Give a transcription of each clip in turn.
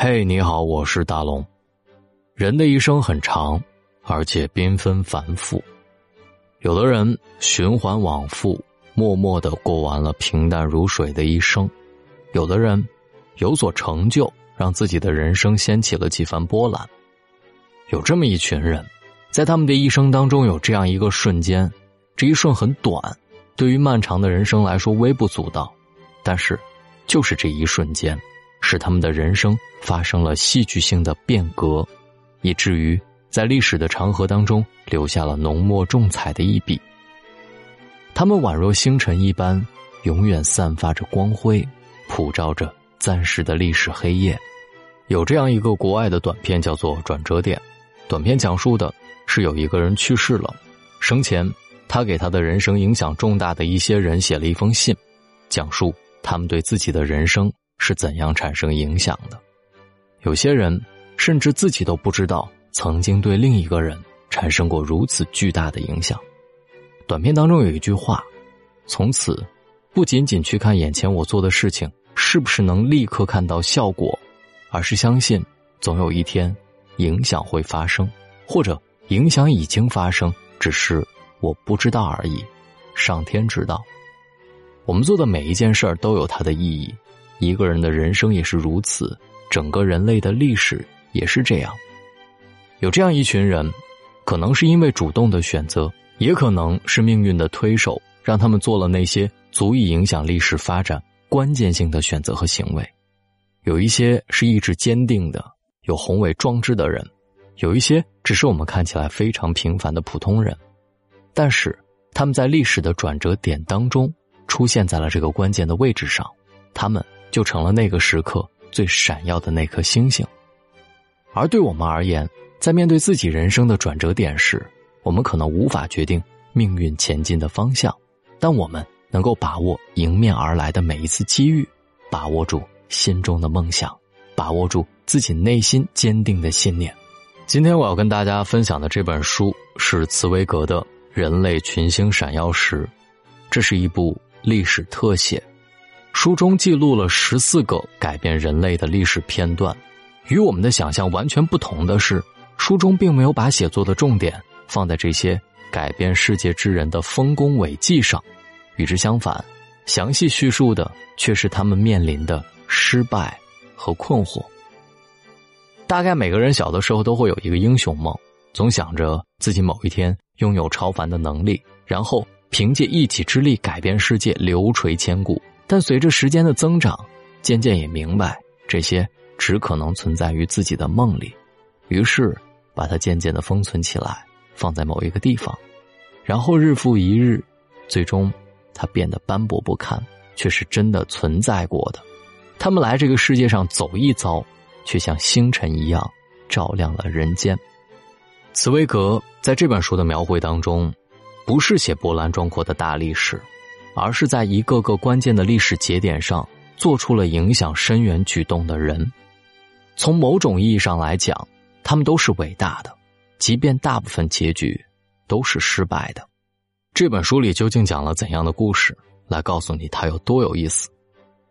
嘿，你好，我是大龙。人的一生很长，而且缤纷繁复。有的人循环往复，默默的过完了平淡如水的一生；有的人有所成就，让自己的人生掀起了几番波澜。有这么一群人，在他们的一生当中有这样一个瞬间，这一瞬很短，对于漫长的人生来说微不足道，但是就是这一瞬间。使他们的人生发生了戏剧性的变革，以至于在历史的长河当中留下了浓墨重彩的一笔。他们宛若星辰一般，永远散发着光辉，普照着暂时的历史黑夜。有这样一个国外的短片，叫做《转折点》。短片讲述的是有一个人去世了，生前他给他的人生影响重大的一些人写了一封信，讲述他们对自己的人生。是怎样产生影响的？有些人甚至自己都不知道，曾经对另一个人产生过如此巨大的影响。短片当中有一句话：“从此，不仅仅去看眼前我做的事情是不是能立刻看到效果，而是相信总有一天，影响会发生，或者影响已经发生，只是我不知道而已。上天知道。我们做的每一件事儿都有它的意义。”一个人的人生也是如此，整个人类的历史也是这样。有这样一群人，可能是因为主动的选择，也可能是命运的推手，让他们做了那些足以影响历史发展关键性的选择和行为。有一些是意志坚定的、有宏伟壮志的人，有一些只是我们看起来非常平凡的普通人，但是他们在历史的转折点当中出现在了这个关键的位置上，他们。就成了那个时刻最闪耀的那颗星星。而对我们而言，在面对自己人生的转折点时，我们可能无法决定命运前进的方向，但我们能够把握迎面而来的每一次机遇，把握住心中的梦想，把握住自己内心坚定的信念。今天我要跟大家分享的这本书是茨威格的《人类群星闪耀时》，这是一部历史特写。书中记录了十四个改变人类的历史片段，与我们的想象完全不同的是，书中并没有把写作的重点放在这些改变世界之人的丰功伟绩上，与之相反，详细叙述的却是他们面临的失败和困惑。大概每个人小的时候都会有一个英雄梦，总想着自己某一天拥有超凡的能力，然后凭借一己之力改变世界，流垂千古。但随着时间的增长，渐渐也明白这些只可能存在于自己的梦里，于是把它渐渐的封存起来，放在某一个地方，然后日复一日，最终它变得斑驳不堪，却是真的存在过的。他们来这个世界上走一遭，却像星辰一样照亮了人间。茨威格在这本书的描绘当中，不是写波澜壮阔的大历史。而是在一个个关键的历史节点上做出了影响深远举动的人，从某种意义上来讲，他们都是伟大的，即便大部分结局都是失败的。这本书里究竟讲了怎样的故事？来告诉你它有多有意思。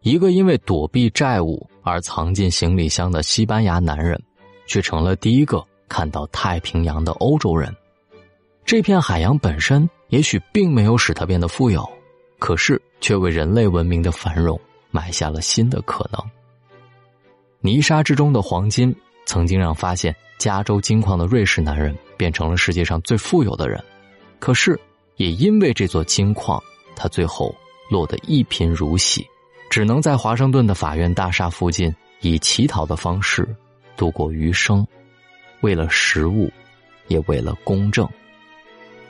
一个因为躲避债务而藏进行李箱的西班牙男人，却成了第一个看到太平洋的欧洲人。这片海洋本身也许并没有使他变得富有。可是，却为人类文明的繁荣埋下了新的可能。泥沙之中的黄金，曾经让发现加州金矿的瑞士男人变成了世界上最富有的人。可是，也因为这座金矿，他最后落得一贫如洗，只能在华盛顿的法院大厦附近以乞讨的方式度过余生。为了食物，也为了公正，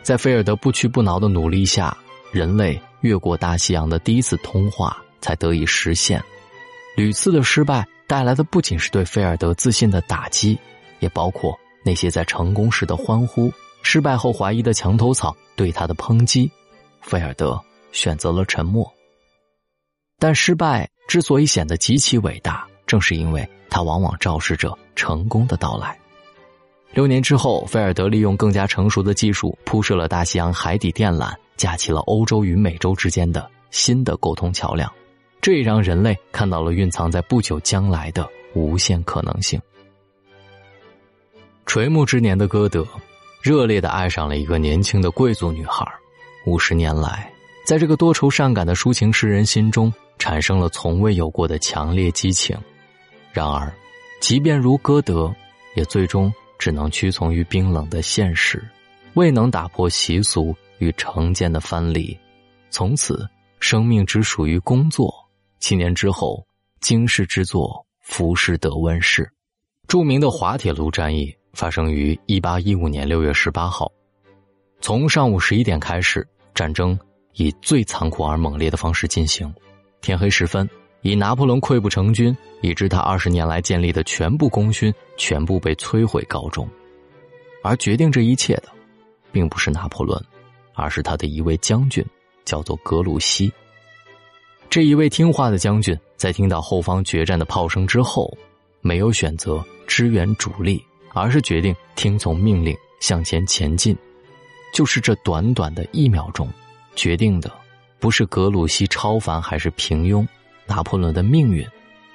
在菲尔德不屈不挠的努力下，人类。越过大西洋的第一次通话才得以实现，屡次的失败带来的不仅是对菲尔德自信的打击，也包括那些在成功时的欢呼，失败后怀疑的墙头草对他的抨击。菲尔德选择了沉默。但失败之所以显得极其伟大，正是因为它往往昭示着成功的到来。六年之后，菲尔德利用更加成熟的技术铺设了大西洋海底电缆。架起了欧洲与美洲之间的新的沟通桥梁，这也让人类看到了蕴藏在不久将来的无限可能性。垂暮之年的歌德，热烈的爱上了一个年轻的贵族女孩。五十年来，在这个多愁善感的抒情诗人心中，产生了从未有过的强烈激情。然而，即便如歌德，也最终只能屈从于冰冷的现实，未能打破习俗与成见的藩篱。从此，生命只属于工作。七年之后，惊世之作《浮士德》问世。著名的滑铁卢战役发生于一八一五年六月十八号，从上午十一点开始。战争以最残酷而猛烈的方式进行，天黑时分，以拿破仑溃不成军，以致他二十年来建立的全部功勋全部被摧毁告终。而决定这一切的，并不是拿破仑，而是他的一位将军，叫做格鲁希。这一位听话的将军，在听到后方决战的炮声之后，没有选择支援主力，而是决定听从命令向前前进。就是这短短的一秒钟，决定的不是格鲁希超凡还是平庸，拿破仑的命运，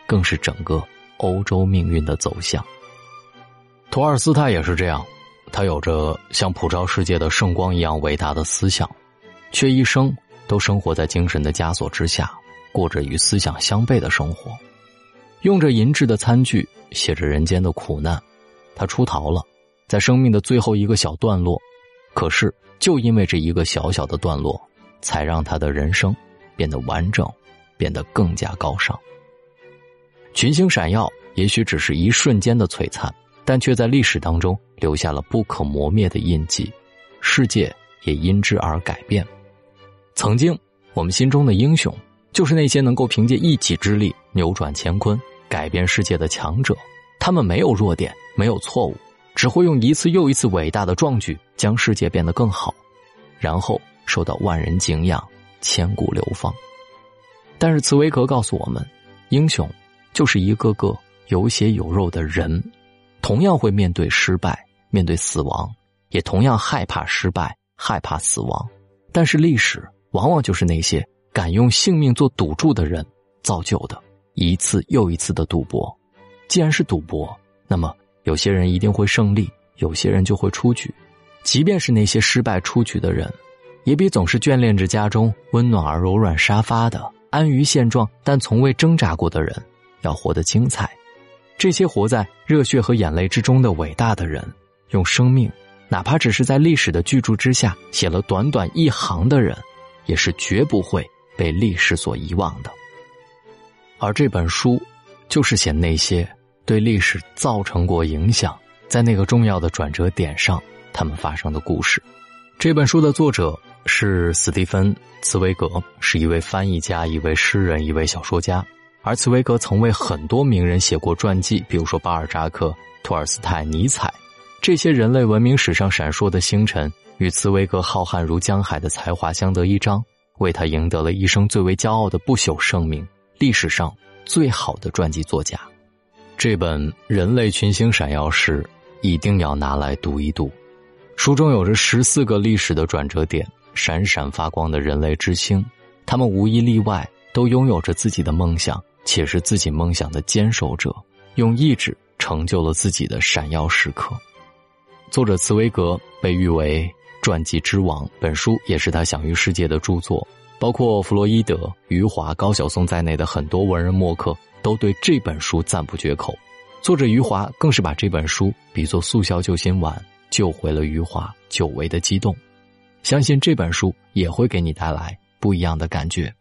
更是整个欧洲命运的走向。托尔斯泰也是这样，他有着像普照世界的圣光一样伟大的思想，却一生都生活在精神的枷锁之下，过着与思想相悖的生活，用着银质的餐具写着人间的苦难，他出逃了，在生命的最后一个小段落。可是，就因为这一个小小的段落，才让他的人生变得完整，变得更加高尚。群星闪耀，也许只是一瞬间的璀璨，但却在历史当中留下了不可磨灭的印记。世界也因之而改变。曾经，我们心中的英雄，就是那些能够凭借一己之力扭转乾坤、改变世界的强者。他们没有弱点，没有错误。只会用一次又一次伟大的壮举将世界变得更好，然后受到万人敬仰，千古流芳。但是茨威格告诉我们，英雄就是一个个有血有肉的人，同样会面对失败，面对死亡，也同样害怕失败，害怕死亡。但是历史往往就是那些敢用性命做赌注的人造就的，一次又一次的赌博。既然是赌博，那么。有些人一定会胜利，有些人就会出局。即便是那些失败出局的人，也比总是眷恋着家中温暖而柔软沙发的安于现状但从未挣扎过的人要活得精彩。这些活在热血和眼泪之中的伟大的人，用生命，哪怕只是在历史的巨著之下写了短短一行的人，也是绝不会被历史所遗忘的。而这本书，就是写那些。对历史造成过影响，在那个重要的转折点上，他们发生的故事。这本书的作者是斯蒂芬·茨威格，是一位翻译家、一位诗人、一位小说家。而茨威格曾为很多名人写过传记，比如说巴尔扎克、托尔斯泰、尼采。这些人类文明史上闪烁的星辰，与茨威格浩瀚如江海的才华相得益彰，为他赢得了一生最为骄傲的不朽盛名——历史上最好的传记作家。这本《人类群星闪耀时》一定要拿来读一读。书中有着十四个历史的转折点，闪闪发光的人类之星，他们无一例外都拥有着自己的梦想，且是自己梦想的坚守者，用意志成就了自己的闪耀时刻。作者茨威格被誉为传记之王，本书也是他享誉世界的著作，包括弗洛伊德、余华、高晓松在内的很多文人墨客。都对这本书赞不绝口，作者余华更是把这本书比作速效救心丸，救回了余华久违的激动。相信这本书也会给你带来不一样的感觉。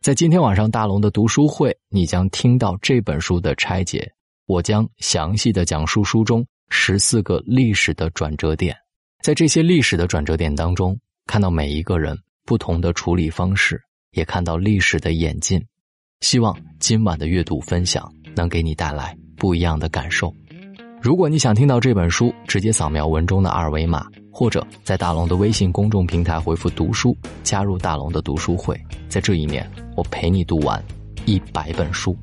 在今天晚上大龙的读书会，你将听到这本书的拆解，我将详细的讲述书中十四个历史的转折点，在这些历史的转折点当中，看到每一个人不同的处理方式，也看到历史的演进。希望今晚的阅读分享能给你带来不一样的感受。如果你想听到这本书，直接扫描文中的二维码，或者在大龙的微信公众平台回复“读书”，加入大龙的读书会。在这一年，我陪你读完一百本书。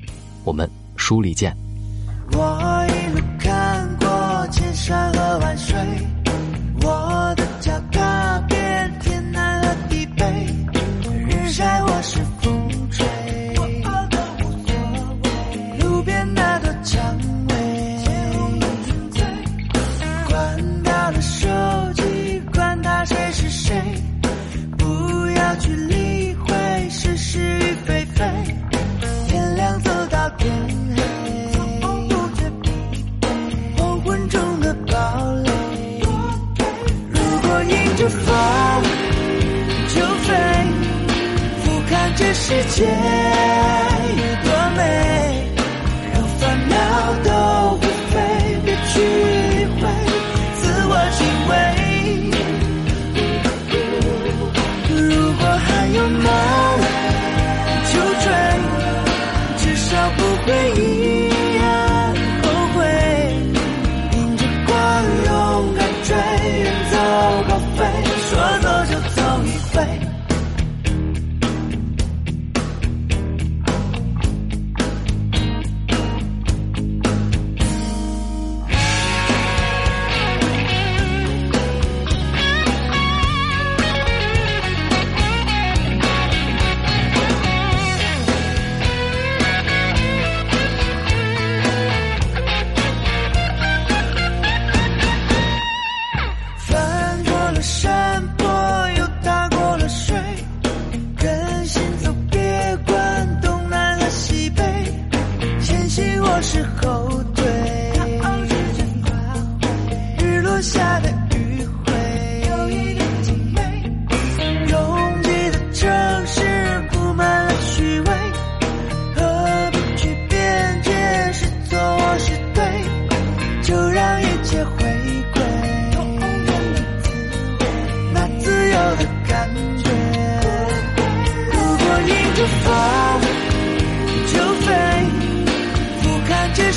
我们书里见。山河万水，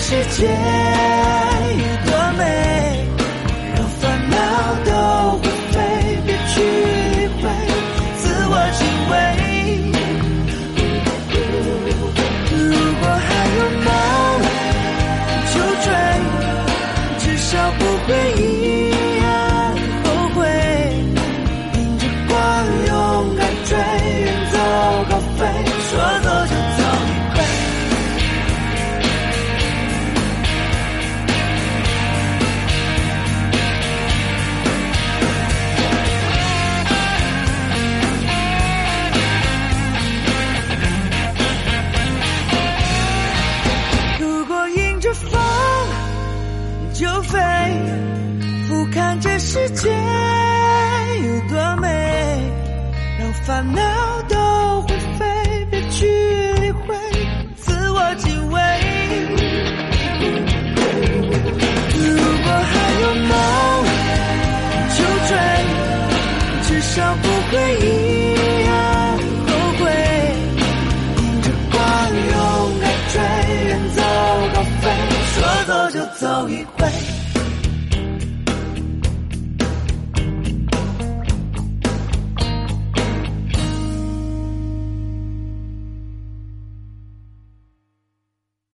世界。世界有多美，让烦恼